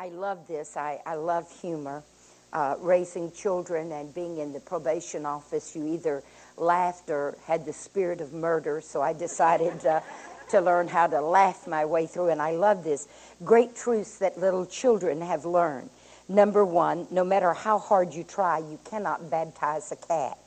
I love this. I, I love humor. Uh, raising children and being in the probation office, you either laughed or had the spirit of murder. So I decided uh, to learn how to laugh my way through. And I love this. Great truths that little children have learned. Number one, no matter how hard you try, you cannot baptize a cat.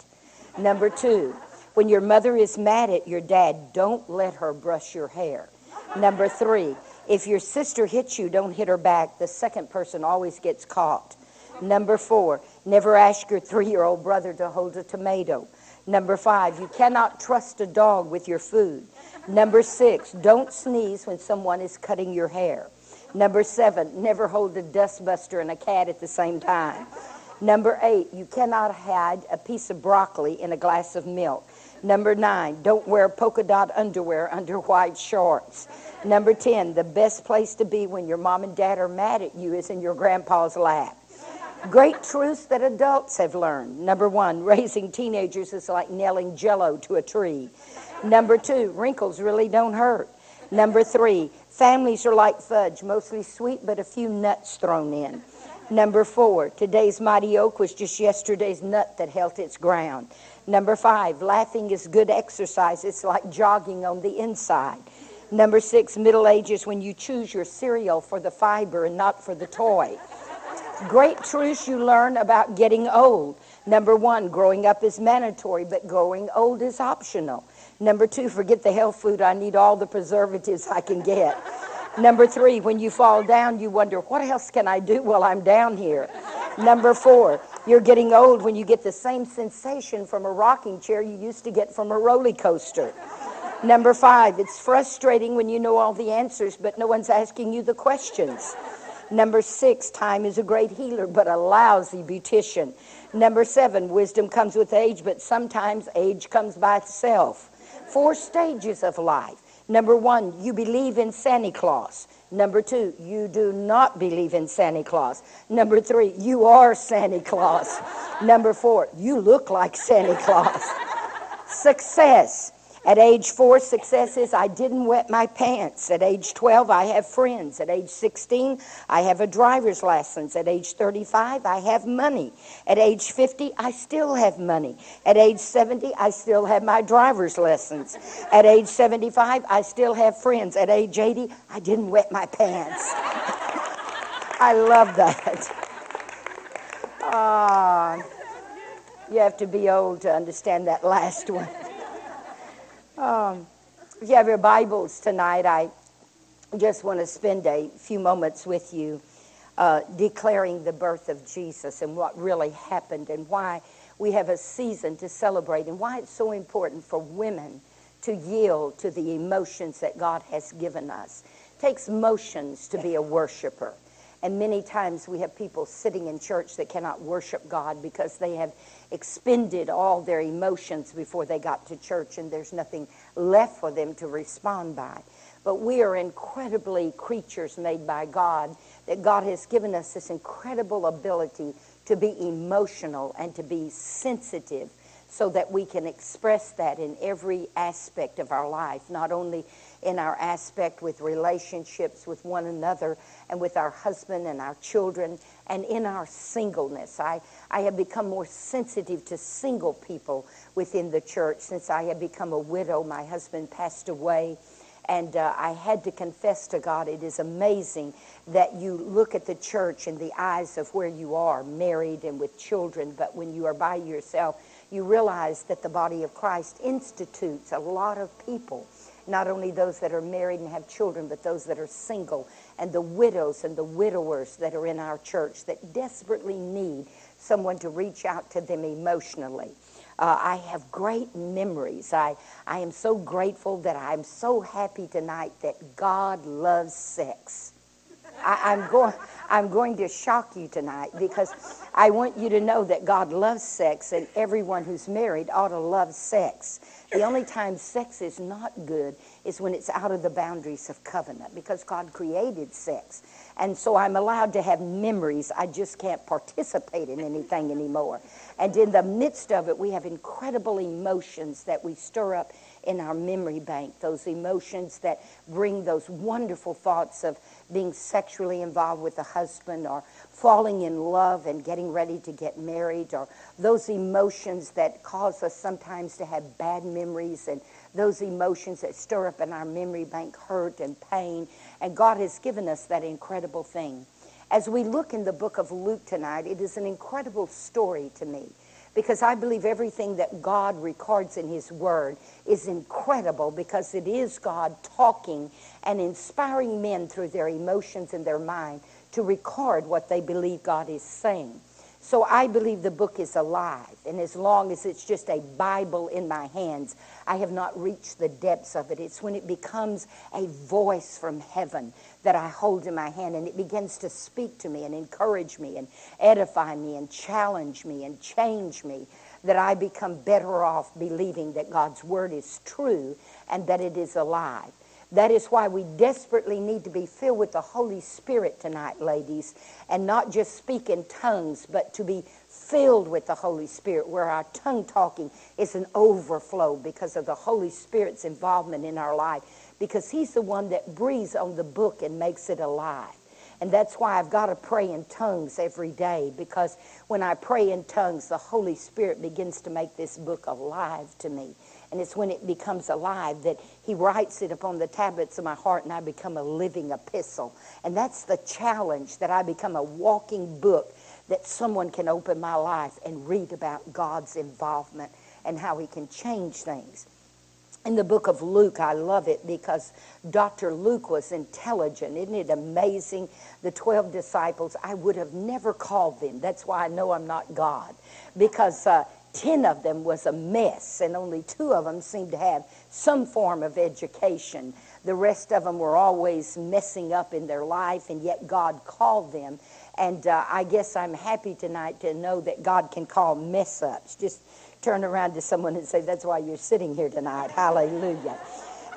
Number two, when your mother is mad at your dad, don't let her brush your hair. Number three, if your sister hits you, don't hit her back. The second person always gets caught. Number four, never ask your three year old brother to hold a tomato. Number five, you cannot trust a dog with your food. Number six, don't sneeze when someone is cutting your hair. Number seven, never hold a dustbuster and a cat at the same time. Number eight, you cannot hide a piece of broccoli in a glass of milk. Number nine, don't wear polka dot underwear under white shorts. Number 10, the best place to be when your mom and dad are mad at you is in your grandpa's lap. Great truths that adults have learned. Number one, raising teenagers is like nailing jello to a tree. Number two, wrinkles really don't hurt. Number three, families are like fudge, mostly sweet, but a few nuts thrown in. Number four, today's mighty oak was just yesterday's nut that held its ground. Number five, laughing is good exercise. It's like jogging on the inside. Number six, middle age is when you choose your cereal for the fiber and not for the toy. Great truths you learn about getting old. Number one, growing up is mandatory, but growing old is optional. Number two, forget the health food. I need all the preservatives I can get. Number three, when you fall down, you wonder, what else can I do while I'm down here? Number four, you're getting old when you get the same sensation from a rocking chair you used to get from a roller coaster. Number five, it's frustrating when you know all the answers, but no one's asking you the questions. Number six, time is a great healer, but a lousy beautician. Number seven, wisdom comes with age, but sometimes age comes by itself. Four stages of life. Number one, you believe in Santa Claus. Number two, you do not believe in Santa Claus. Number three, you are Santa Claus. Number four, you look like Santa Claus. Success. At age four, success is I didn't wet my pants. At age 12, I have friends. At age 16, I have a driver's license. At age 35, I have money. At age 50, I still have money. At age 70, I still have my driver's license. At age 75, I still have friends. At age 80, I didn't wet my pants. I love that. Ah, you have to be old to understand that last one. Um, if you have your Bibles tonight, I just want to spend a few moments with you uh, declaring the birth of Jesus and what really happened and why we have a season to celebrate and why it's so important for women to yield to the emotions that God has given us. It takes motions to be a worshiper. And many times we have people sitting in church that cannot worship God because they have expended all their emotions before they got to church and there's nothing left for them to respond by. But we are incredibly creatures made by God, that God has given us this incredible ability to be emotional and to be sensitive so that we can express that in every aspect of our life, not only in our aspect with relationships with one another and with our husband and our children and in our singleness. I, I have become more sensitive to single people within the church since I have become a widow. My husband passed away. And uh, I had to confess to God, it is amazing that you look at the church in the eyes of where you are, married and with children, but when you are by yourself, you realize that the body of Christ institutes a lot of people not only those that are married and have children, but those that are single, and the widows and the widowers that are in our church that desperately need someone to reach out to them emotionally. Uh, I have great memories. I, I am so grateful that I'm so happy tonight that God loves sex. I, I'm, going, I'm going to shock you tonight because I want you to know that God loves sex and everyone who's married ought to love sex. The only time sex is not good is when it's out of the boundaries of covenant because God created sex. And so I'm allowed to have memories. I just can't participate in anything anymore. And in the midst of it, we have incredible emotions that we stir up in our memory bank, those emotions that bring those wonderful thoughts of being sexually involved with a husband or falling in love and getting ready to get married or those emotions that cause us sometimes to have bad memories and those emotions that stir up in our memory bank hurt and pain. And God has given us that incredible thing. As we look in the book of Luke tonight, it is an incredible story to me because I believe everything that God records in His Word is incredible because it is God talking and inspiring men through their emotions and their mind to record what they believe God is saying. So I believe the book is alive, and as long as it's just a Bible in my hands, I have not reached the depths of it. It's when it becomes a voice from heaven that I hold in my hand, and it begins to speak to me and encourage me and edify me and challenge me and change me, that I become better off believing that God's word is true and that it is alive. That is why we desperately need to be filled with the Holy Spirit tonight, ladies, and not just speak in tongues, but to be filled with the Holy Spirit, where our tongue talking is an overflow because of the Holy Spirit's involvement in our life, because He's the one that breathes on the book and makes it alive. And that's why I've got to pray in tongues every day, because when I pray in tongues, the Holy Spirit begins to make this book alive to me. And it's when it becomes alive that he writes it upon the tablets of my heart and I become a living epistle. And that's the challenge that I become a walking book that someone can open my life and read about God's involvement and how he can change things. In the book of Luke, I love it because Dr. Luke was intelligent. Isn't it amazing? The 12 disciples, I would have never called them. That's why I know I'm not God. Because uh, 10 of them was a mess, and only two of them seemed to have some form of education. The rest of them were always messing up in their life, and yet God called them. And uh, I guess I'm happy tonight to know that God can call mess ups. Just turn around to someone and say, That's why you're sitting here tonight. Hallelujah.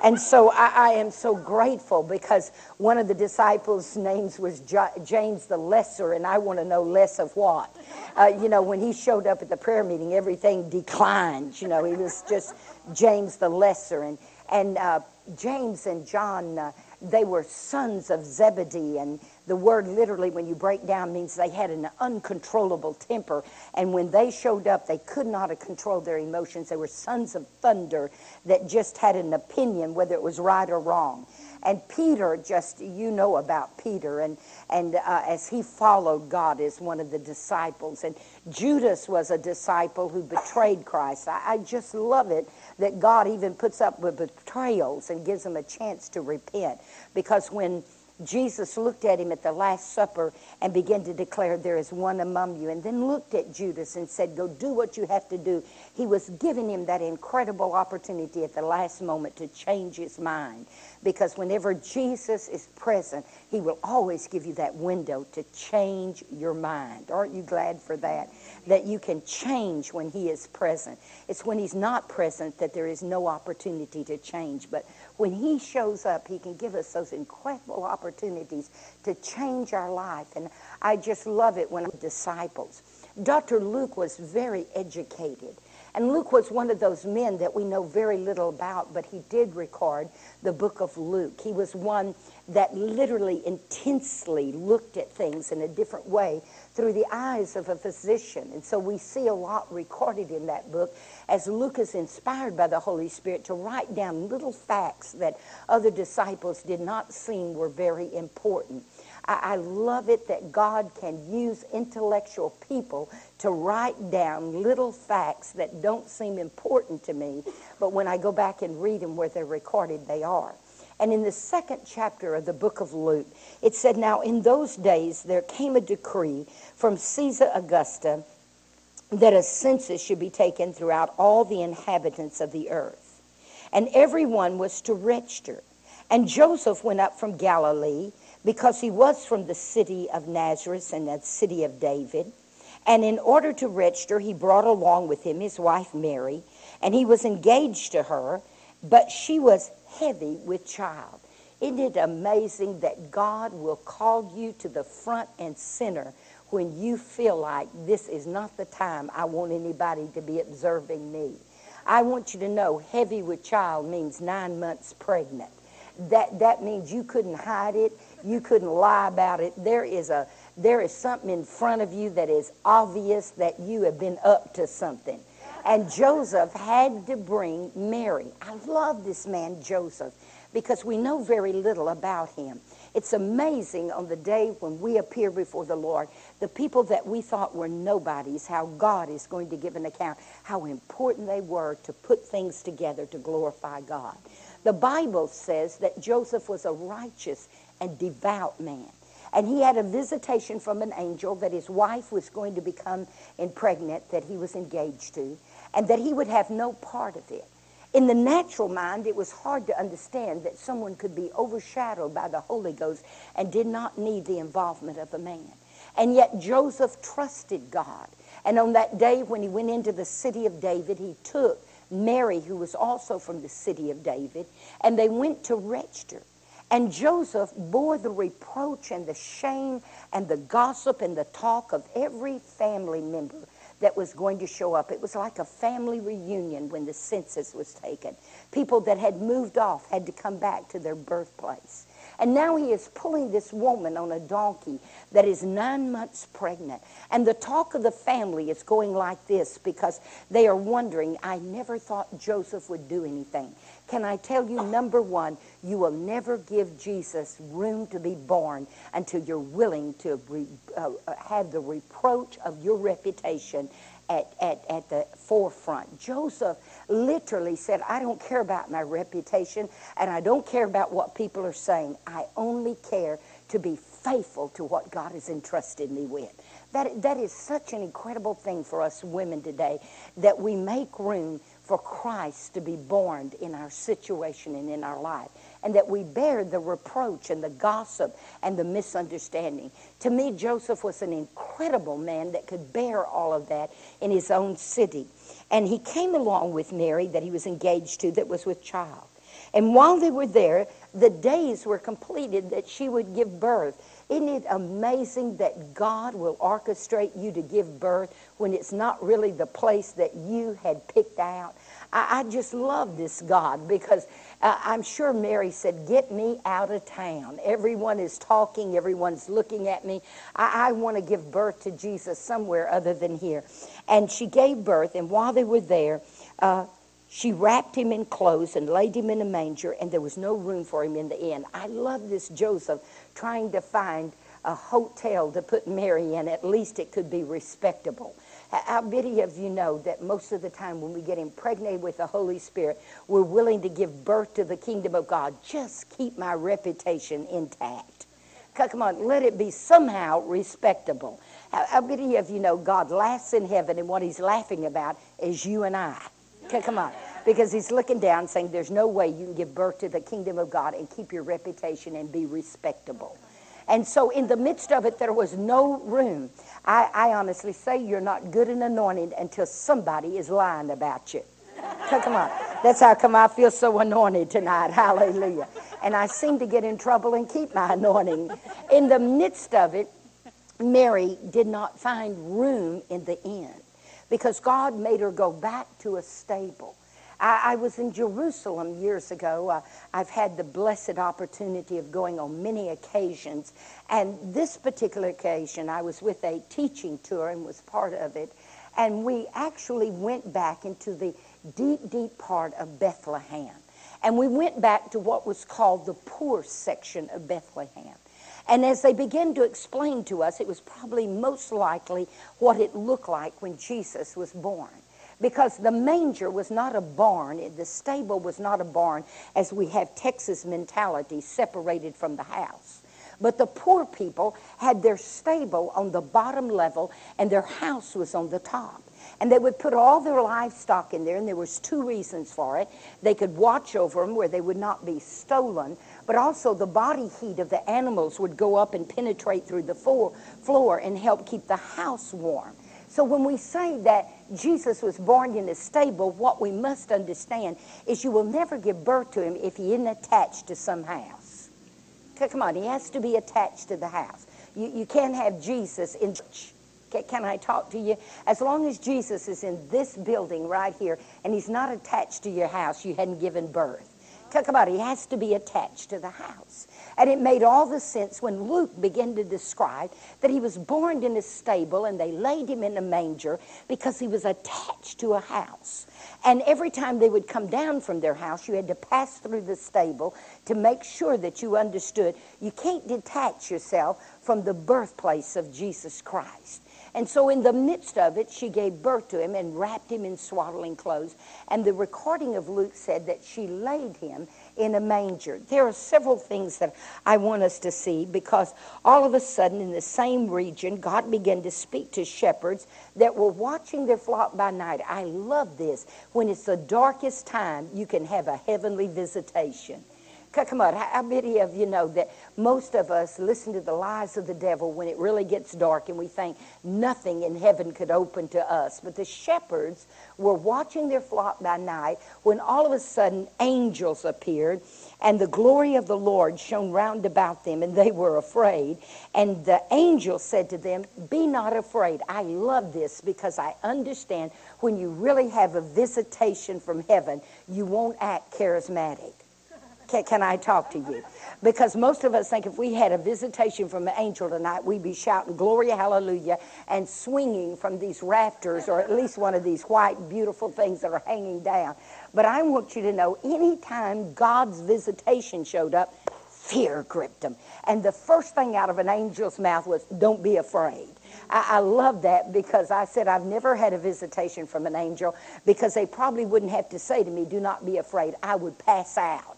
And so I, I, am so grateful because one of the disciples' names was James the Lesser, and I want to know less of what. Uh, you know, when he showed up at the prayer meeting, everything declined. You know, he was just James the Lesser. And, and uh, James and John, uh, they were sons of Zebedee, and the word literally, when you break down, means they had an uncontrollable temper. And when they showed up, they could not have controlled their emotions. They were sons of thunder that just had an opinion, whether it was right or wrong. And Peter, just you know about Peter, and and uh, as he followed God as one of the disciples, and Judas was a disciple who betrayed Christ. I, I just love it that God even puts up with betrayals and gives them a chance to repent, because when Jesus looked at him at the Last Supper and began to declare, There is one among you. And then looked at Judas and said, Go do what you have to do. He was giving him that incredible opportunity at the last moment to change his mind. Because whenever Jesus is present, he will always give you that window to change your mind. Aren't you glad for that? That you can change when he is present. It's when he's not present that there is no opportunity to change. But when he shows up, he can give us those incredible opportunities to change our life. And I just love it when I'm disciples. Dr. Luke was very educated. And Luke was one of those men that we know very little about, but he did record the book of Luke. He was one that literally intensely looked at things in a different way through the eyes of a physician. And so we see a lot recorded in that book as Luke is inspired by the Holy Spirit to write down little facts that other disciples did not seem were very important. I, I love it that God can use intellectual people to write down little facts that don't seem important to me, but when I go back and read them where they're recorded, they are. And in the second chapter of the book of Luke, it said, Now in those days there came a decree from Caesar Augustus that a census should be taken throughout all the inhabitants of the earth. And everyone was to register. And Joseph went up from Galilee because he was from the city of Nazareth and the city of David. And in order to register, he brought along with him his wife Mary, and he was engaged to her, but she was heavy with child. Isn't it amazing that God will call you to the front and center when you feel like this is not the time I want anybody to be observing me? I want you to know heavy with child means nine months pregnant. That, that means you couldn't hide it You couldn't lie about it. There is a there is something in front of you that is obvious that you have been up to something. And Joseph had to bring Mary. I love this man, Joseph, because we know very little about him. It's amazing on the day when we appear before the Lord, the people that we thought were nobodies, how God is going to give an account, how important they were to put things together to glorify God. The Bible says that Joseph was a righteous and devout man. And he had a visitation from an angel that his wife was going to become impregnant, that he was engaged to, and that he would have no part of it. In the natural mind, it was hard to understand that someone could be overshadowed by the Holy Ghost and did not need the involvement of a man. And yet Joseph trusted God. And on that day when he went into the city of David, he took Mary, who was also from the city of David, and they went to register. And Joseph bore the reproach and the shame and the gossip and the talk of every family member that was going to show up. It was like a family reunion when the census was taken. People that had moved off had to come back to their birthplace. And now he is pulling this woman on a donkey that is nine months pregnant. And the talk of the family is going like this because they are wondering, I never thought Joseph would do anything. Can I tell you, number one, you will never give Jesus room to be born until you're willing to re, uh, uh have the reproach of your reputation at, at, at the forefront. Joseph literally said, I don't care about my reputation and I don't care about what people are saying. I only care to be faithful to what God has entrusted me with. That, that is such an incredible thing for us women today that we make room for Christ to be born in our situation and in our life and that we bear the reproach and the gossip and the misunderstanding. To me, Joseph was an incredible man that could bear all of that in his own city. And he came along with Mary that he was engaged to that was with child. And while they were there, the days were completed that she would give birth. Isn't it amazing that God will orchestrate you to give birth when it's not really the place that you had picked out? I, I just love this God because uh, I'm sure Mary said, Get me out of town. Everyone is talking, everyone's looking at me. I, I want to give birth to Jesus somewhere other than here. And she gave birth, and while they were there, uh, she wrapped him in clothes and laid him in a manger, and there was no room for him in the inn. I love this Joseph trying to find a hotel to put Mary in. At least it could be respectable. How many of you know that most of the time when we get impregnated with the Holy Spirit, we're willing to give birth to the kingdom of God? Just keep my reputation intact. Come on, let it be somehow respectable. How many of you know God laughs in heaven and what he's laughing about is you and I? Come on. Because he's looking down saying there's no way you can give birth to the kingdom of God and keep your reputation and be respectable. And so in the midst of it, there was no room. I, I honestly say you're not good and anointed until somebody is lying about you. come on. That's how come I feel so anointed tonight. Hallelujah. And I seem to get in trouble and keep my anointing. In the midst of it, Mary did not find room in the inn because God made her go back to a stable. I, I was in Jerusalem years ago. Uh, I've had the blessed opportunity of going on many occasions. And this particular occasion, I was with a teaching tour and was part of it. And we actually went back into the deep, deep part of Bethlehem. And we went back to what was called the poor section of Bethlehem. And as they began to explain to us, it was probably most likely what it looked like when Jesus was born because the manger was not a barn, the stable was not a barn as we have Texas mentality separated from the house. But the poor people had their stable on the bottom level and their house was on the top. And they would put all their livestock in there, and there was two reasons for it. They could watch over them where they would not be stolen, but also the body heat of the animals would go up and penetrate through the floor and help keep the house warm. So when we say that Jesus was born in a stable, what we must understand is you will never give birth to him if he isn't attached to some house. Come on, he has to be attached to the house. You, you can't have Jesus in church. Can I talk to you? As long as Jesus is in this building right here and he's not attached to your house, you hadn't given birth. Come on, he has to be attached to the house. And it made all the sense when Luke began to describe that he was born in a stable and they laid him in a manger because he was attached to a house. And every time they would come down from their house, you had to pass through the stable to make sure that you understood you can't detach yourself from the birthplace of Jesus Christ. And so, in the midst of it, she gave birth to him and wrapped him in swaddling clothes. And the recording of Luke said that she laid him in a manger. There are several things that I want us to see because all of a sudden, in the same region, God began to speak to shepherds that were watching their flock by night. I love this. When it's the darkest time, you can have a heavenly visitation. Come on, how many of you know that most of us listen to the lies of the devil when it really gets dark and we think nothing in heaven could open to us? But the shepherds were watching their flock by night when all of a sudden angels appeared and the glory of the Lord shone round about them and they were afraid. And the angel said to them, Be not afraid. I love this because I understand when you really have a visitation from heaven, you won't act charismatic. Can, can, I talk to you? Because most of us think if we had a visitation from an angel tonight, we'd be shouting glory, hallelujah, and swinging from these rafters or at least one of these white, beautiful things that are hanging down. But I want you to know anytime God's visitation showed up, fear gripped them. And the first thing out of an angel's mouth was, don't be afraid. I, I love that because I said I've never had a visitation from an angel because they probably wouldn't have to say to me, Do not be afraid. I would pass out.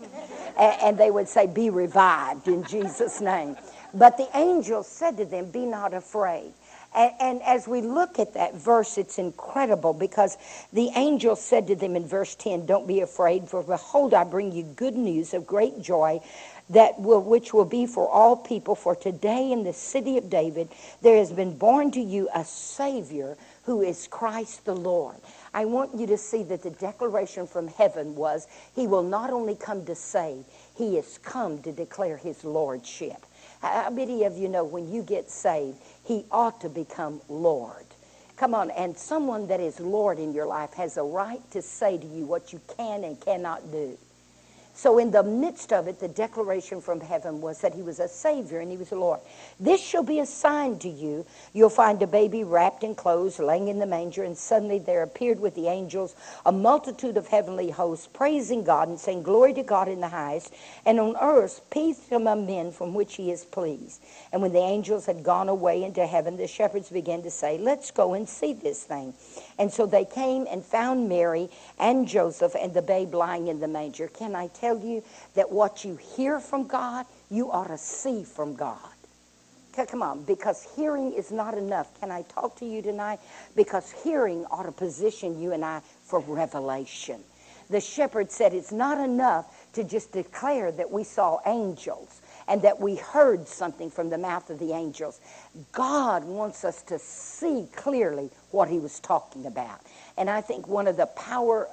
and, and they would say, Be revived in Jesus' name. But the angel said to them, Be not afraid. And, and, as we look at that verse, it's incredible because the angel said to them in verse 10, Don't be afraid, for behold, I bring you good news of great joy that will, which will be for all people. For today in the city of David there has been born to you a Savior who is Christ the Lord. I want you to see that the declaration from heaven was He will not only come to save, He has come to declare His Lordship. How many of you know when you get saved, He ought to become Lord? Come on, and someone that is Lord in your life has a right to say to you what you can and cannot do. So, in the midst of it, the declaration from heaven was that he was a Savior and he was Lord. This shall be a sign to you. You'll find a baby wrapped in clothes, laying in the manger, and suddenly there appeared with the angels a multitude of heavenly hosts, praising God and saying, Glory to God in the highest, and on earth peace among men from which he is pleased. And when the angels had gone away into heaven, the shepherds began to say, Let's go and see this thing. And so they came and found Mary and Joseph and the babe lying in the manger. Can I tell you that what you hear from God, you ought to see from God? Come on, because hearing is not enough. Can I talk to you tonight? Because hearing ought to position you and I for revelation. The shepherd said it's not enough to just declare that we saw angels and that we heard something from the mouth of the angels. God wants us to see clearly what he was talking about. And I think one of the power,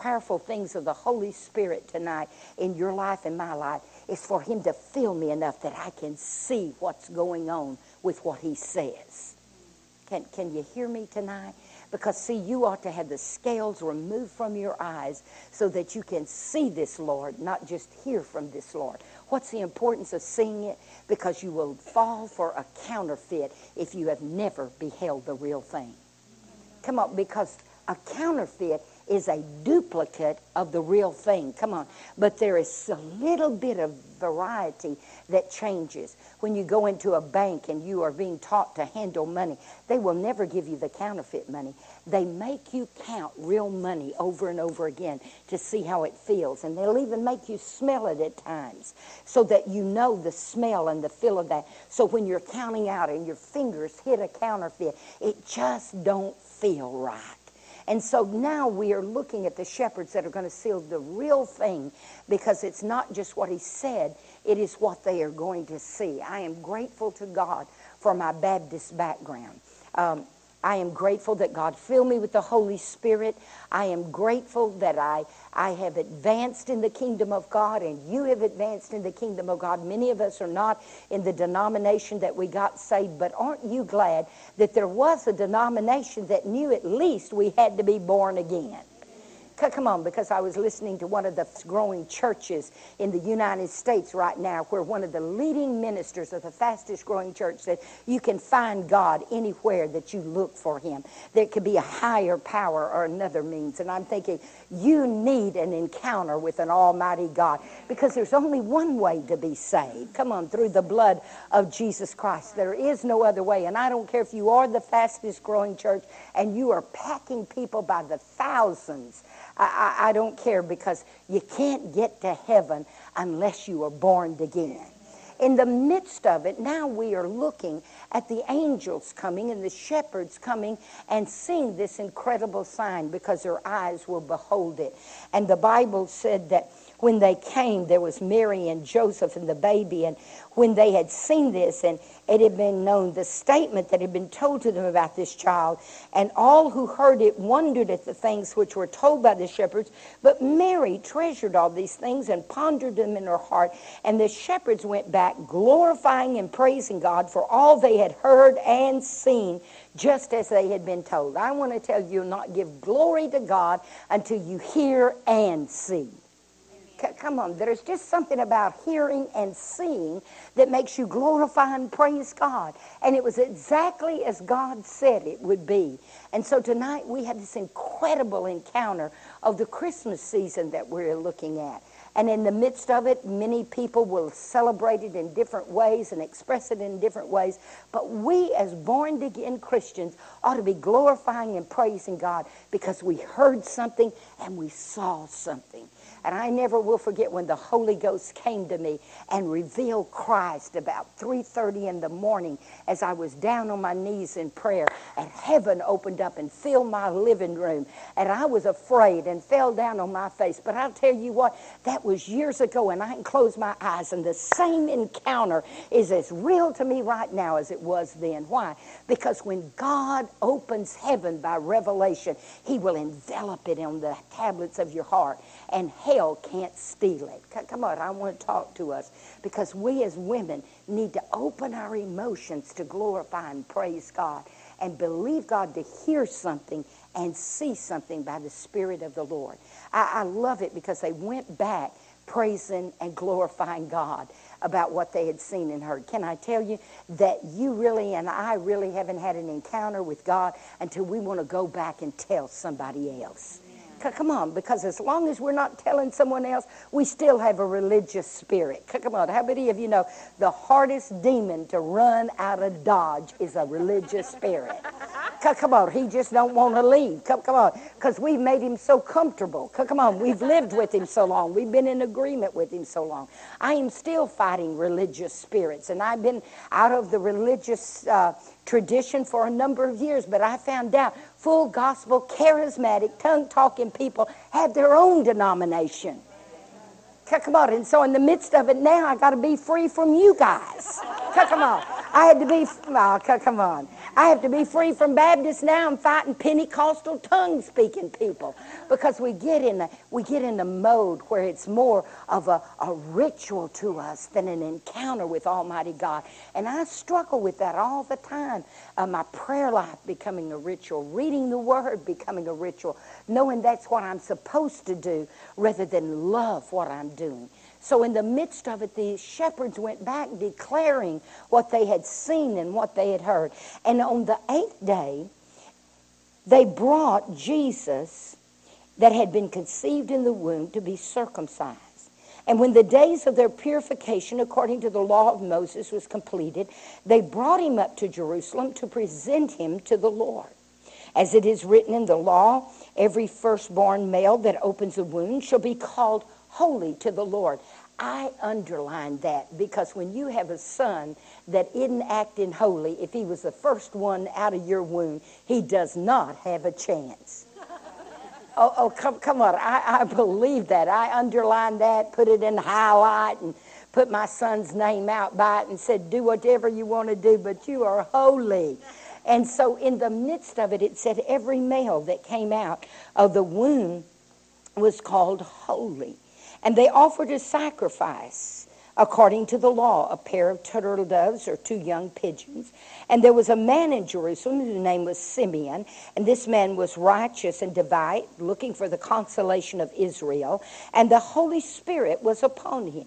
powerful things of the Holy Spirit tonight in your life and my life is for him to fill me enough that I can see what's going on with what he says. Can, can you hear me tonight? Because, see, you ought to have the scales removed from your eyes so that you can see this Lord, not just hear from this Lord. What's the importance of seeing it? Because you will fall for a counterfeit if you have never beheld the real thing. Come on, because a counterfeit is a duplicate of the real thing. Come on. But there is a little bit of variety that changes. When you go into a bank and you are being taught to handle money, they will never give you the counterfeit money. They make you count real money over and over again to see how it feels. And they'll even make you smell it at times so that you know the smell and the feel of that. So when you're counting out and your fingers hit a counterfeit, it just don't feel right. And so now we are looking at the shepherds that are going to seal the real thing because it's not just what he said, it is what they are going to see. I am grateful to God for my Baptist background. Um, I am grateful that God filled me with the Holy Spirit. I am grateful that I, I have advanced in the kingdom of God and you have advanced in the kingdom of God. Many of us are not in the denomination that we got saved, but aren't you glad that there was a denomination that knew at least we had to be born again? Come on, because I was listening to one of the growing churches in the United States right now, where one of the leading ministers of the fastest growing church said, You can find God anywhere that you look for Him. There could be a higher power or another means. And I'm thinking, you need an encounter with an Almighty God because there's only one way to be saved. Come on, through the blood of Jesus Christ. There is no other way. And I don't care if you are the fastest growing church and you are packing people by the thousands I, I, I don't care because you can't get to heaven unless you are born again. In the midst of it, now we are looking at the angels coming and the shepherds coming and seeing this incredible sign because their eyes will behold it. And the Bible said that when they came, there was Mary and Joseph and the baby. And when they had seen this, and it had been known the statement that had been told to them about this child, and all who heard it wondered at the things which were told by the shepherds. But Mary treasured all these things and pondered them in her heart. And the shepherds went back, glorifying and praising God for all they had heard and seen, just as they had been told. I want to tell you, not give glory to God until you hear and see. Come on, there's just something about hearing and seeing that makes you glorify and praise God. And it was exactly as God said it would be. And so tonight we have this incredible encounter of the Christmas season that we're looking at. And in the midst of it, many people will celebrate it in different ways and express it in different ways. But we, as born again Christians, ought to be glorifying and praising God because we heard something and we saw something. And I never will forget when the Holy Ghost came to me and revealed Christ about 3:30 in the morning as I was down on my knees in prayer and heaven opened up and filled my living room and I was afraid and fell down on my face. But I'll tell you what, that was years ago and I can close my eyes and the same encounter is as real to me right now as it was then. Why? Because when God opens heaven by revelation, he will envelop it on the tablets of your heart and hell can't steal it. Come on, I want to talk to us because we as women need to open our emotions to glorify and praise God and believe God to hear something and see something by the Spirit of the Lord. I, I love it because they went back praising and glorifying God about what they had seen and heard. Can I tell you that you really and I really haven't had an encounter with God until we want to go back and tell somebody else? Come on, because as long as we're not telling someone else, we still have a religious spirit. Come on, how many of you know the hardest demon to run out of Dodge is a religious spirit? Come on, he just don't want to leave. Come, come on, because we've made him so comfortable. Come on, we've lived with him so long. We've been in agreement with him so long. I am still fighting religious spirits, and I've been out of the religious uh, tradition for a number of years, but I found out full gospel, charismatic, tongue talking people have their own denomination. Come on. And so, in the midst of it now, I got to be free from you guys. Come on. I had to be, oh, come on. I have to be free from Baptists now. I'm fighting Pentecostal tongue speaking people because we get in a, we get in a mode where it's more of a, a ritual to us than an encounter with Almighty God. And I struggle with that all the time. Uh, my prayer life becoming a ritual, reading the Word becoming a ritual, knowing that's what I'm supposed to do rather than love what I'm doing. So, in the midst of it, the shepherds went back declaring what they had seen and what they had heard. And on the eighth day, they brought Jesus that had been conceived in the womb to be circumcised. And when the days of their purification, according to the law of Moses, was completed, they brought him up to Jerusalem to present him to the Lord. As it is written in the law, every firstborn male that opens a womb shall be called holy to the Lord. I underline that because when you have a son that isn't acting holy, if he was the first one out of your womb, he does not have a chance. oh, oh, come, come on. I, I believe that. I underline that, put it in highlight, and put my son's name out by it and said, do whatever you want to do, but you are holy. And so in the midst of it, it said every male that came out of the womb was called holy. And they offered a sacrifice according to the law, a pair of turtle doves or two young pigeons. And there was a man in Jerusalem whose name was Simeon, and this man was righteous and devout, looking for the consolation of Israel, and the Holy Spirit was upon him.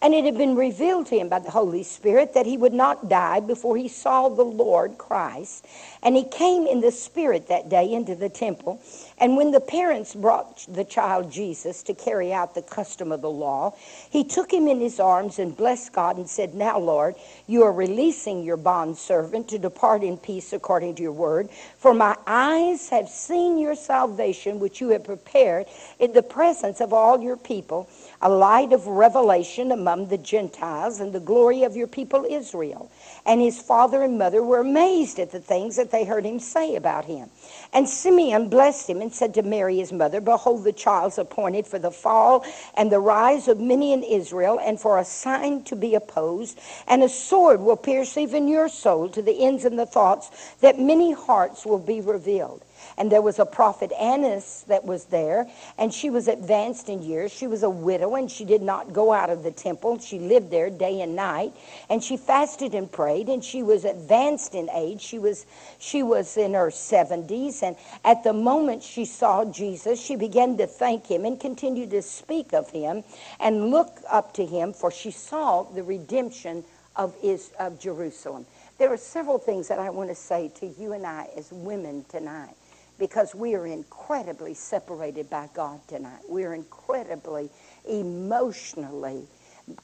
And it had been revealed to him by the Holy Spirit that he would not die before he saw the Lord Christ. And he came in the Spirit that day into the temple. And when the parents brought the child Jesus to carry out the custom of the law, he took him in his arms and blessed God and said, Now, Lord, you are releasing your bondservant to depart in peace according to your word. For my eyes have seen your salvation, which you have prepared in the presence of all your people a light of revelation among the Gentiles and the glory of your people Israel. And his father and mother were amazed at the things that they heard him say about him. And Simeon blessed him and said to Mary his mother, Behold, the child's appointed for the fall and the rise of many in Israel, and for a sign to be opposed, and a sword will pierce even your soul to the ends and the thoughts, that many hearts will be revealed. And there was a prophet Annas that was there, and she was advanced in years. She was a widow, and she did not go out of the temple. She lived there day and night, and she fasted and prayed, and she was advanced in age. She was she was in her 70s, and at the moment she saw Jesus, she began to thank him and continued to speak of him and look up to him, for she saw the redemption of, is, of Jerusalem. There are several things that I want to say to you and I as women tonight because we are incredibly separated by God tonight. We're incredibly emotionally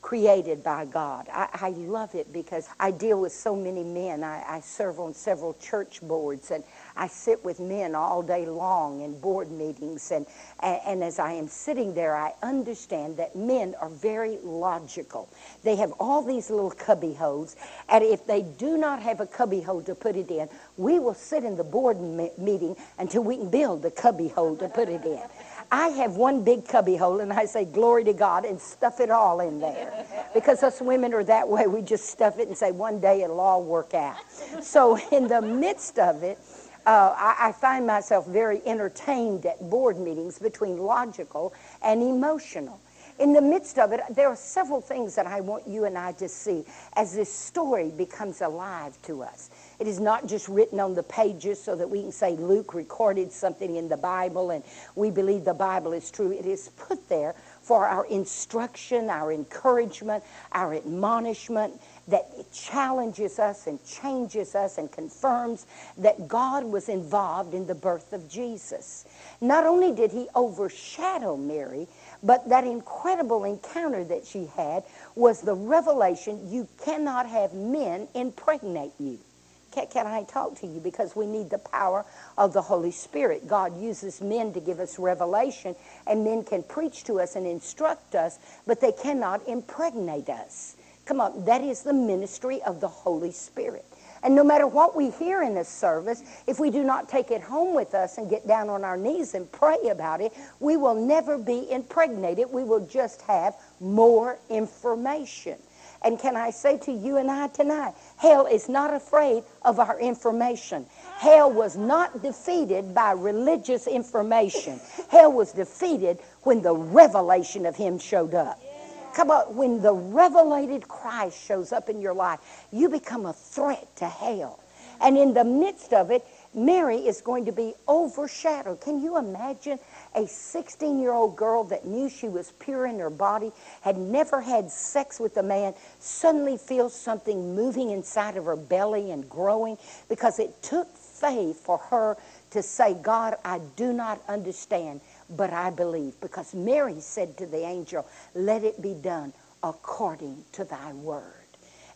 created by God. I, I, love it because I deal with so many men. I, I serve on several church boards and I sit with men all day long in board meetings. And, and, and as I am sitting there, I understand that men are very logical. They have all these little cubby holes. And if they do not have a cubby hole to put it in, we will sit in the board me- meeting until we can build the cubby hole to put it in. I have one big cubby hole and I say, Glory to God, and stuff it all in there. Because us women are that way. We just stuff it and say, One day it'll all work out. So, in the midst of it, uh, I, I find myself very entertained at board meetings between logical and emotional in the midst of it, there are several things that I want you and I to see as this story becomes alive to us. It is not just written on the pages so that we can say Luke recorded something in the Bible and we believe the Bible is true. It is put there for our instruction, our encouragement, our admonishment, that it challenges us and changes us and confirms that God was involved in the birth of Jesus. Not only did he overshadow Mary, but that incredible encounter that she had was the revelation you cannot have men impregnate you. Can, can, I talk to you? Because we need the power of the Holy Spirit. God uses men to give us revelation, and men can preach to us and instruct us, but they cannot impregnate us. Come on, that is the ministry of the Holy Spirit. And no matter what we hear in this service, if we do not take it home with us and get down on our knees and pray about it, we will never be impregnated. We will just have more information. And can I say to you and I tonight, hell is not afraid of our information. Hell was not defeated by religious information. Hell was defeated when the revelation of him showed up. Come when the revelated Christ shows up in your life, you become a threat to hell. And in the midst of it, Mary is going to be overshadowed. Can you imagine a 16 year old girl that knew she was pure in her body, had never had sex with a man, suddenly feels something moving inside of her belly and growing because it took faith for her to say, God, I do not understand, but I believe. Because Mary said to the angel, Let it be done according to thy word.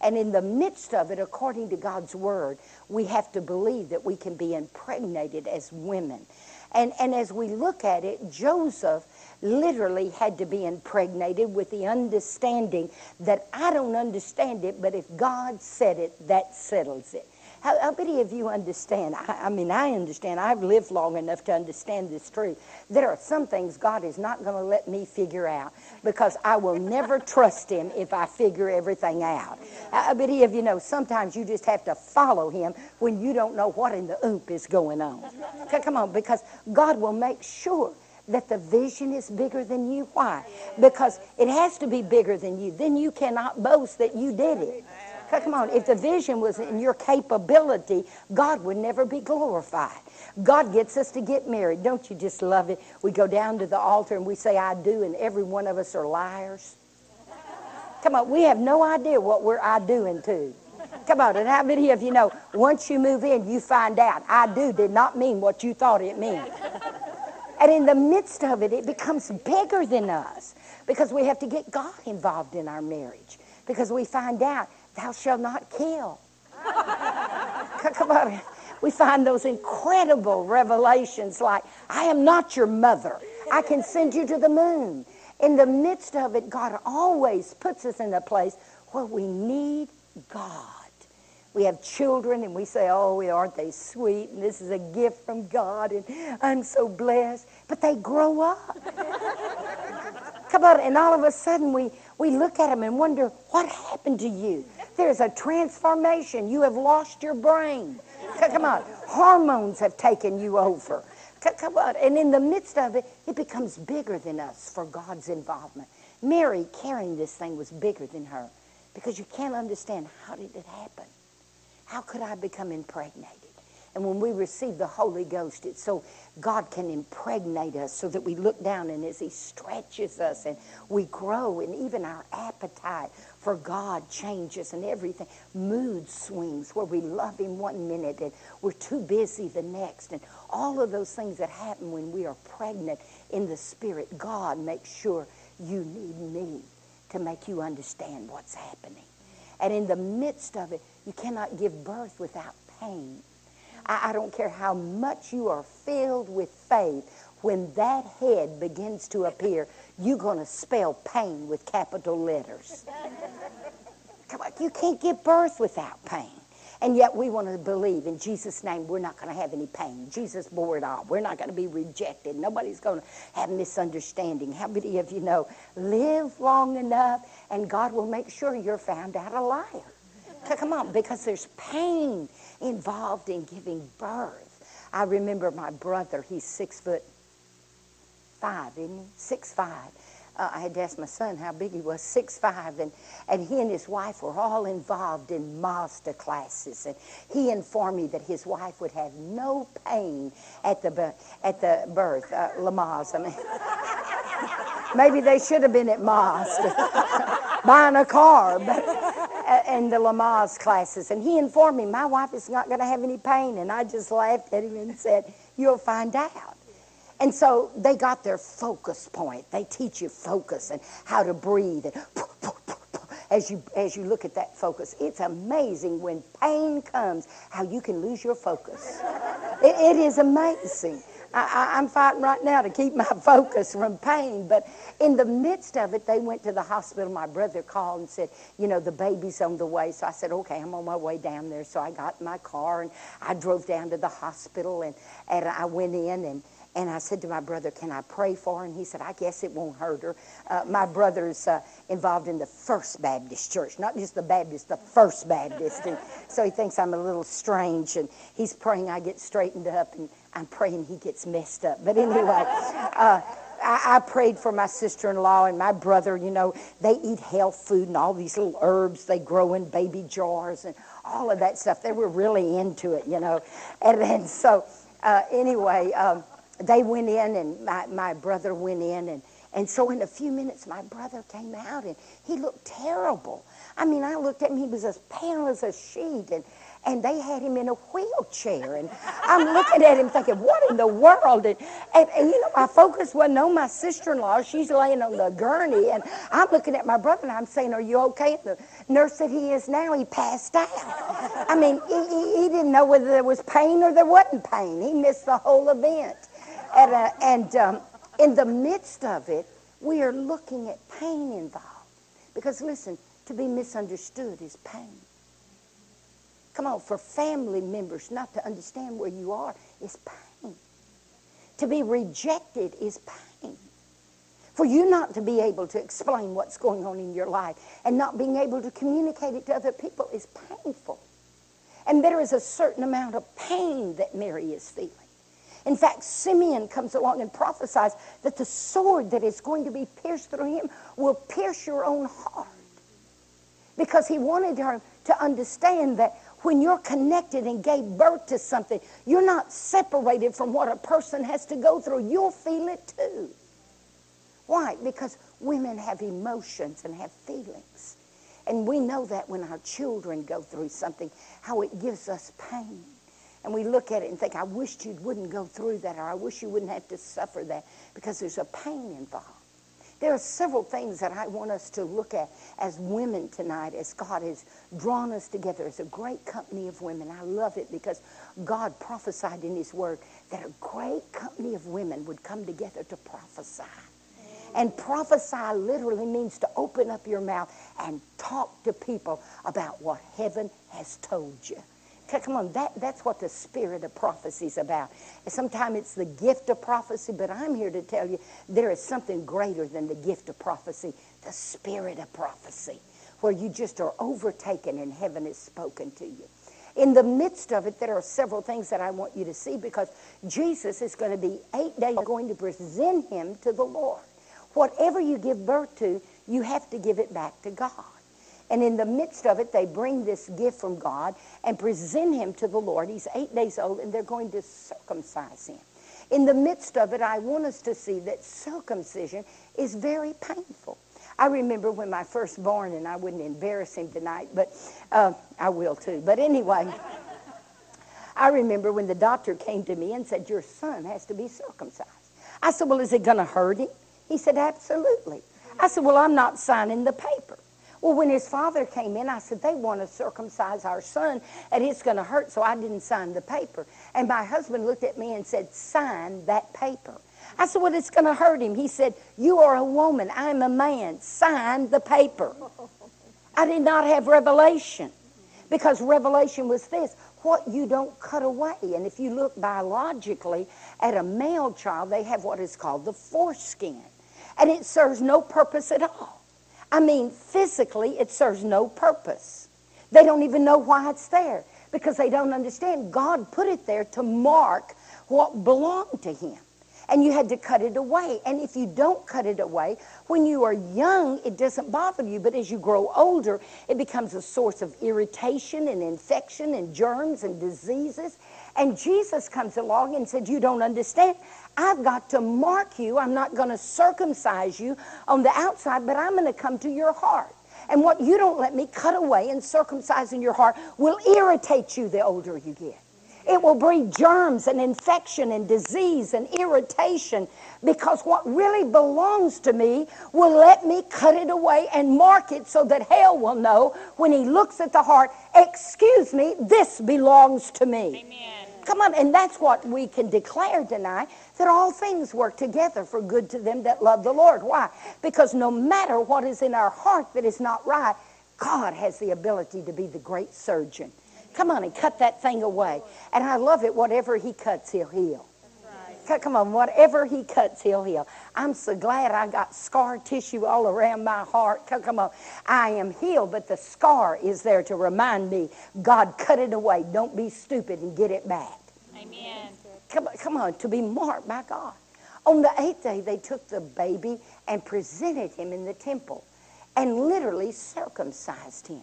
And in the midst of it, according to God's word, we have to believe that we can be impregnated as women. And, and as we look at it, Joseph literally had to be impregnated with the understanding that I don't understand it, but if God said it, that settles it. How, how many of you understand? I, I, mean, I understand. I've lived long enough to understand this truth. There are some things God is not going to let me figure out because I will never trust Him if I figure everything out. How many of you know sometimes you just have to follow Him when you don't know what in the oop is going on? Come on, because God will make sure that the vision is bigger than you? Why? Because it has to be bigger than you. Then you cannot boast that you did it. Come on, if the vision was in your capability, God would never be glorified. God gets us to get married. Don't you just love it? We go down to the altar and we say, I do, and every one of us are liars. Come on, we have no idea what we're I doing to. Come on, and how many of you know once you move in, you find out I do did not mean what you thought it meant. And in the midst of it, it becomes bigger than us because we have to get God involved in our marriage because we find out thou shalt not kill. Come on. We find those incredible revelations like, I am not your mother. I can send you to the moon. In the midst of it, God always puts us in a place where we need God. We have children and we say, oh, aren't they sweet? And this is a gift from God and I'm so blessed. But they grow up. Come on, and all of a sudden we, we look at them and wonder, what happened to you? There's a transformation. You have lost your brain. Come on. Hormones have taken you over. Come on. And in the midst of it, it becomes bigger than us for God's involvement. Mary carrying this thing was bigger than her because you can't understand how did it happen? How could I become impregnated? And when we receive the Holy Ghost, it's so God can impregnate us so that we look down and as He stretches us and we grow and even our appetite for God changes and everything. Mood swings where we love Him one minute and we're too busy the next. And all of those things that happen when we are pregnant in the Spirit, God makes sure you need me to make you understand what's happening. And in the midst of it, you cannot give birth without pain. I, I don't care how much you are filled with faith. When that head begins to appear, you're going to spell pain with capital letters. Come on, you can't give birth without pain. And yet we want to believe in Jesus' name we're not going to have any pain. Jesus bore it all. We're not going to be rejected. Nobody's going to have misunderstanding. How many of you know? Live long enough and God will make sure you're found out a liar. Come on, because there's pain involved in giving birth. I remember my brother, he's six foot five, isn't he? Six five. Uh, I had to ask my son how big he was, six five, and, and he and his wife were all involved in Mazda classes. And he informed me that his wife would have no pain at the, at the birth, uh, Lamaze. I mean, maybe they should have been at Mazda buying a car, but in the Lamaze classes, and he informed me my wife is not going to have any pain, and I just laughed at him and said, "You'll find out." And so they got their focus point. They teach you focus and how to breathe, and as you as you look at that focus, it's amazing when pain comes how you can lose your focus. it, it is amazing. I, am fighting right now to keep my focus from pain. But in the midst of it, they went to the hospital. My brother called and said, you know, the baby's on the way. So I said, okay, I'm on my way down there. So I got in my car and I drove down to the hospital and, and I went in and and I said to my brother, Can I pray for her? And he said, I guess it won't hurt her. Uh, my brother's uh, involved in the First Baptist Church, not just the Baptist, the First Baptist. And so he thinks I'm a little strange. And he's praying I get straightened up. And I'm praying he gets messed up. But anyway, uh, I, I, prayed for my sister-in-law and my brother. You know, they eat health food and all these little herbs they grow in baby jars and all of that stuff. They were really into it, you know. And then so uh, anyway, um, they went in and my, my brother went in and and so in a few minutes my brother came out and he looked terrible. I mean, I looked at him, he was as pale as a sheet and and they had him in a wheelchair. And I'm looking at him thinking, what in the world? And, and, and you know, my focus wasn't on my sister-in-law. She's laying on the gurney. And I'm looking at my brother and I'm saying, are you okay? And the nurse said he is now. He passed out. I mean, he, he, he didn't know whether there was pain or there wasn't pain. He missed the whole event. And, uh, and um, in the midst of it, we are looking at pain involved. Because listen, to be misunderstood is pain. Come on, for family members not to understand where you are is pain. To be rejected is pain. For you not to be able to explain what's going on in your life and not being able to communicate it to other people is painful. And there is a certain amount of pain that Mary is feeling. In fact, Simeon comes along and prophesies that the sword that is going to be pierced through him will pierce your own heart. Because he wanted her to understand that when you're connected and gave birth to something, you're not separated from what a person has to go through. You'll feel it too. Why? Because women have emotions and have feelings. And we know that when our children go through something, how it gives us pain. And we look at it and think, I wish you wouldn't go through that, or I wish you wouldn't have to suffer that, because there's a pain involved. There are several things that I want us to look at as women tonight, as God has drawn us together as a great company of women. I love it because God prophesied in His Word that a great company of women would come together to prophesy. And prophesy literally means to open up your mouth and talk to people about what heaven has told you. Come on, that, that's what the spirit of prophecy is about. Sometimes it's the gift of prophecy, but I'm here to tell you there is something greater than the gift of prophecy the spirit of prophecy, where you just are overtaken and heaven is spoken to you. In the midst of it, there are several things that I want you to see because Jesus is going to be eight days going to present him to the Lord. Whatever you give birth to, you have to give it back to God. And in the midst of it, they bring this gift from God and present him to the Lord. He's eight days old, and they're going to circumcise him. In the midst of it, I want us to see that circumcision is very painful. I remember when my firstborn, and I wouldn't embarrass him tonight, but uh, I will too. But anyway, I remember when the doctor came to me and said, Your son has to be circumcised. I said, Well, is it going to hurt him? He said, Absolutely. I said, Well, I'm not signing the paper. Well, when his father came in, I said, they want to circumcise our son, and it's going to hurt, so I didn't sign the paper. And my husband looked at me and said, sign that paper. I said, well, it's going to hurt him. He said, you are a woman. I'm a man. Sign the paper. I did not have revelation because revelation was this what you don't cut away. And if you look biologically at a male child, they have what is called the foreskin. And it serves no purpose at all. I mean, physically, it serves no purpose. They don't even know why it's there because they don't understand. God put it there to mark what belonged to Him. And you had to cut it away. And if you don't cut it away, when you are young, it doesn't bother you. But as you grow older, it becomes a source of irritation and infection and germs and diseases. And Jesus comes along and said, You don't understand. I've got to mark you. I'm not going to circumcise you on the outside, but I'm going to come to your heart. And what you don't let me cut away and circumcise in your heart will irritate you the older you get. It will bring germs and infection and disease and irritation because what really belongs to me will let me cut it away and mark it so that hell will know when he looks at the heart, excuse me, this belongs to me. Amen. Come on, and that's what we can declare tonight that all things work together for good to them that love the Lord. Why? Because no matter what is in our heart that is not right, God has the ability to be the great surgeon. Come on and cut that thing away. And I love it. Whatever He cuts, He'll heal. Come on, whatever he cuts, he'll heal. I'm so glad I got scar tissue all around my heart. Come on, I am healed, but the scar is there to remind me God cut it away. Don't be stupid and get it back. Amen. Come, come on, to be marked by God. On the eighth day, they took the baby and presented him in the temple and literally circumcised him.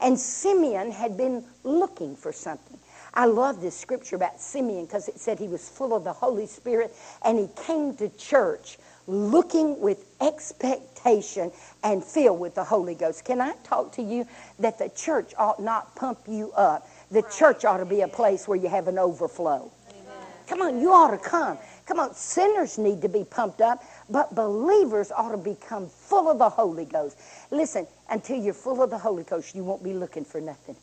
And Simeon had been looking for something. I love this scripture about Simeon because it said he was full of the Holy Spirit and he came to church looking with expectation and filled with the Holy Ghost. Can I talk to you that the church ought not pump you up? The church ought to be a place where you have an overflow. Come on, you ought to come. Come on, sinners need to be pumped up, but believers ought to become full of the Holy Ghost. Listen, until you're full of the Holy Ghost, you won't be looking for nothing.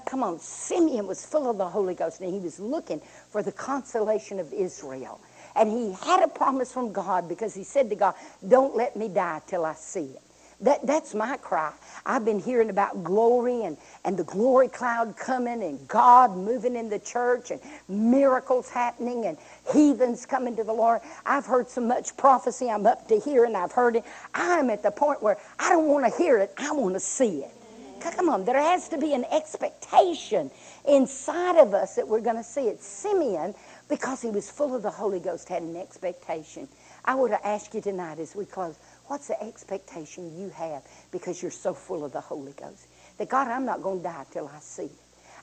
Come on, Simeon was full of the Holy Ghost and he was looking for the consolation of Israel. And he had a promise from God because he said to God, Don't let me die till I see it. That, that's my cry. I've been hearing about glory and, and the glory cloud coming and God moving in the church and miracles happening and heathens coming to the Lord. I've heard so much prophecy I'm up to here and I've heard it. I'm at the point where I don't want to hear it, I want to see it. Come on, there has to be an expectation inside of us that we're going to see it. Simeon Because he was full of the Holy Ghost, had an expectation. I would ask you tonight as we close, what's the expectation you have because you're so full of the Holy Ghost? That God, I'm not going to die till I see.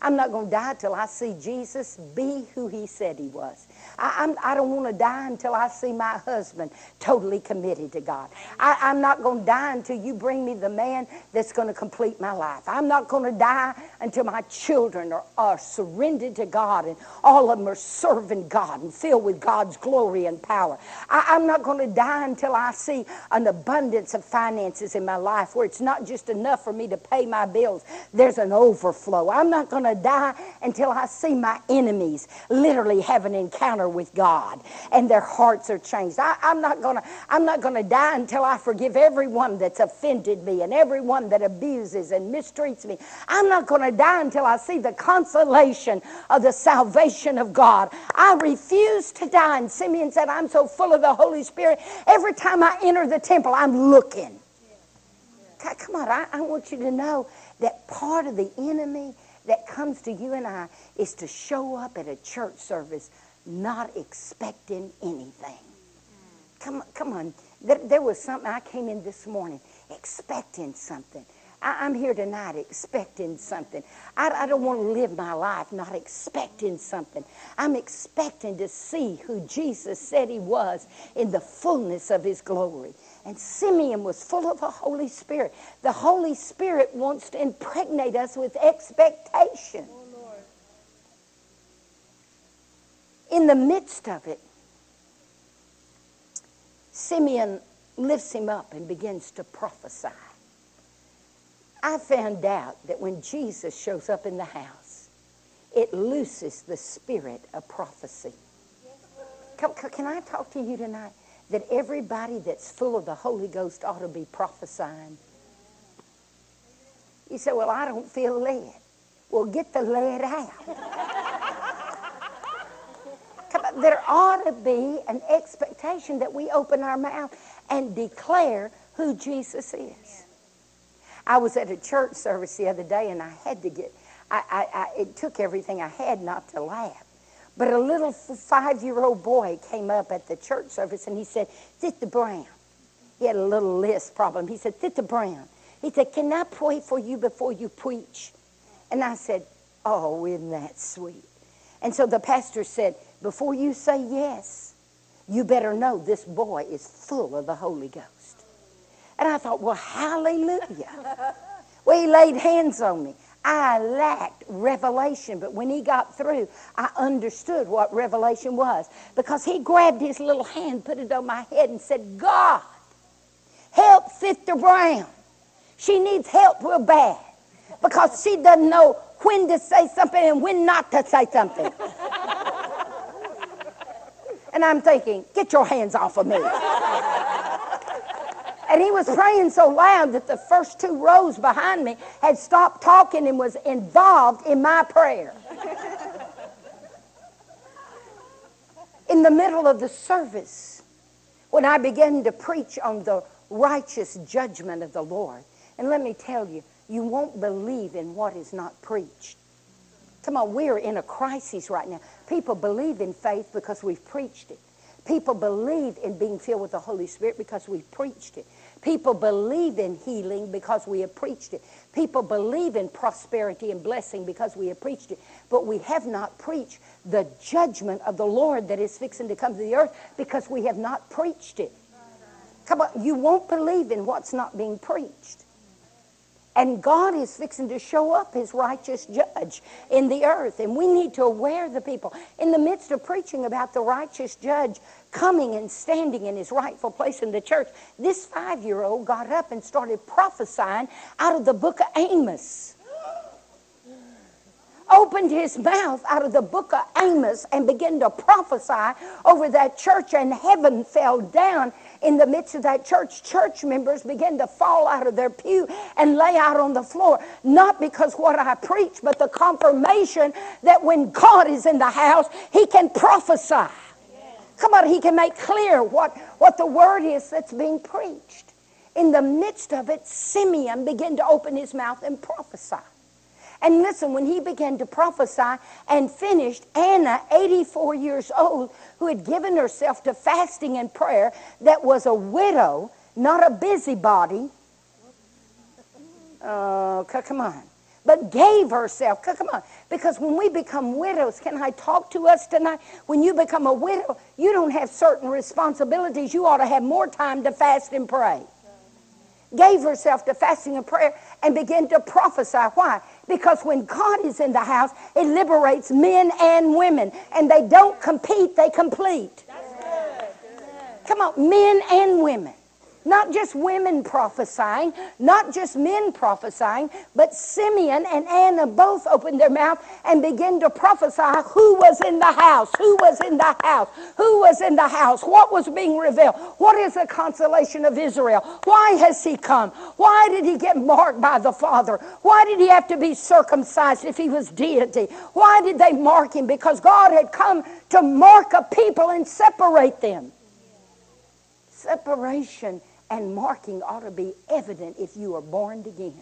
I'm not going to die till I see Jesus be who he said he was. I, I'm, I do not want to die until I see my husband totally committed to God. I, I'm not going to die until you bring me the man that's going to complete my life. I'm not going to die until my children are, are surrendered to God and all of them are serving God and filled with God's glory and power. I, I'm not going to die until I see an abundance of finances in my life where it's not just enough for me to pay my bills, there's an overflow. I'm not going to die until I see my enemies literally have an encounter with God and their hearts are changed. I, am not going to I'm not going to die until I forgive everyone that's offended me and everyone that abuses and mistreats me. I'm not going to die until I see the consolation of the salvation of God. I refuse to die. And Simeon said, I'm so full of the Holy Spirit. Every time I enter the temple, I'm looking. God, Come on, I, I want you to know that part of the enemy that comes to you and I is to show up at a church service not expecting anything. Come, come on. There, there was something, I came in this morning expecting something. I, am here tonight expecting something. I, I don't want to live my life not expecting something. I'm expecting to see who Jesus said he was in the fullness of his glory. And Simeon was full of the Holy Spirit. The Holy Spirit wants to impregnate us with expectation. Oh, In the midst of it, Simeon lifts him up and begins to prophesy. I found out that when Jesus shows up in the house, it looses the spirit of prophecy. Can, can I talk to you tonight? That everybody that's full of the Holy Ghost ought to be prophesying. You say, Well, I don't feel led. Well, get the lead out. there ought to be an expectation that we open our mouth and declare who Jesus is. I was at a church service the other day and I had to get, I, I, I, it took everything I had not to laugh. But a little five year old boy came up at the church service and he said, Sister Brown. He had a little list problem. He said, Sister Brown. He said, Can I pray for you before you preach? And I said, Oh, isn't that sweet? And so the pastor said, Before you say yes, you better know this boy is full of the Holy Ghost. And I thought, Well, hallelujah. well, he laid hands on me. I lacked revelation, but when he got through, I understood what revelation was because he grabbed his little hand, put it on my head, and said, God, help Sister Brown. She needs help real bad because she doesn't know when to say something and when not to say something. and I'm thinking, get your hands off of me. And he was praying so loud that the first two rows behind me had stopped talking and was involved in my prayer. in the middle of the service, when I began to preach on the righteous judgment of the Lord, and let me tell you, you won't believe in what is not preached. Come on, we're in a crisis right now. People believe in faith because we've preached it. People believe in being filled with the Holy Spirit because we've preached it. People believe in healing because we have preached it. People believe in prosperity and blessing because we have preached it. But we have not preached the judgment of the Lord that is fixing to come to the earth because we have not preached it. Come on, you won't believe in what's not being preached. And God is fixing to show up his righteous judge in the earth. And we need to aware the people. In the midst of preaching about the righteous judge coming and standing in his rightful place in the church, this five year old got up and started prophesying out of the book of Amos. Opened his mouth out of the book of Amos and began to prophesy over that church, and heaven fell down in the midst of that church, church members began to fall out of their pew and lay out on the floor. Not because what I preach, but the confirmation that when God is in the house, he can prophesy. Come on, he can make clear what, what the word is that's being preached. In the midst of it, Simeon began to open his mouth and prophesy. And listen, when he began to prophesy and finished, Anna, 84 years old, who had given herself to fasting and prayer, that was a widow, not a busybody. Oh, come on. But gave herself. Come on. Because when we become widows, can I talk to us tonight? When you become a widow, you don't have certain responsibilities. You ought to have more time to fast and pray gave herself to fasting and prayer and began to prophesy. Why? Because when God is in the house, it liberates men and women. And they don't compete, they complete. Come on, men and women. Not just women prophesying, not just men prophesying, but Simeon and Anna both opened their mouth and began to prophesy who was in the house, who was in the house, who was in the house, what was being revealed, what is the consolation of Israel, why has he come, why did he get marked by the Father, why did he have to be circumcised if he was deity, why did they mark him? Because God had come to mark a people and separate them. Separation and marking ought to be evident if you are born again.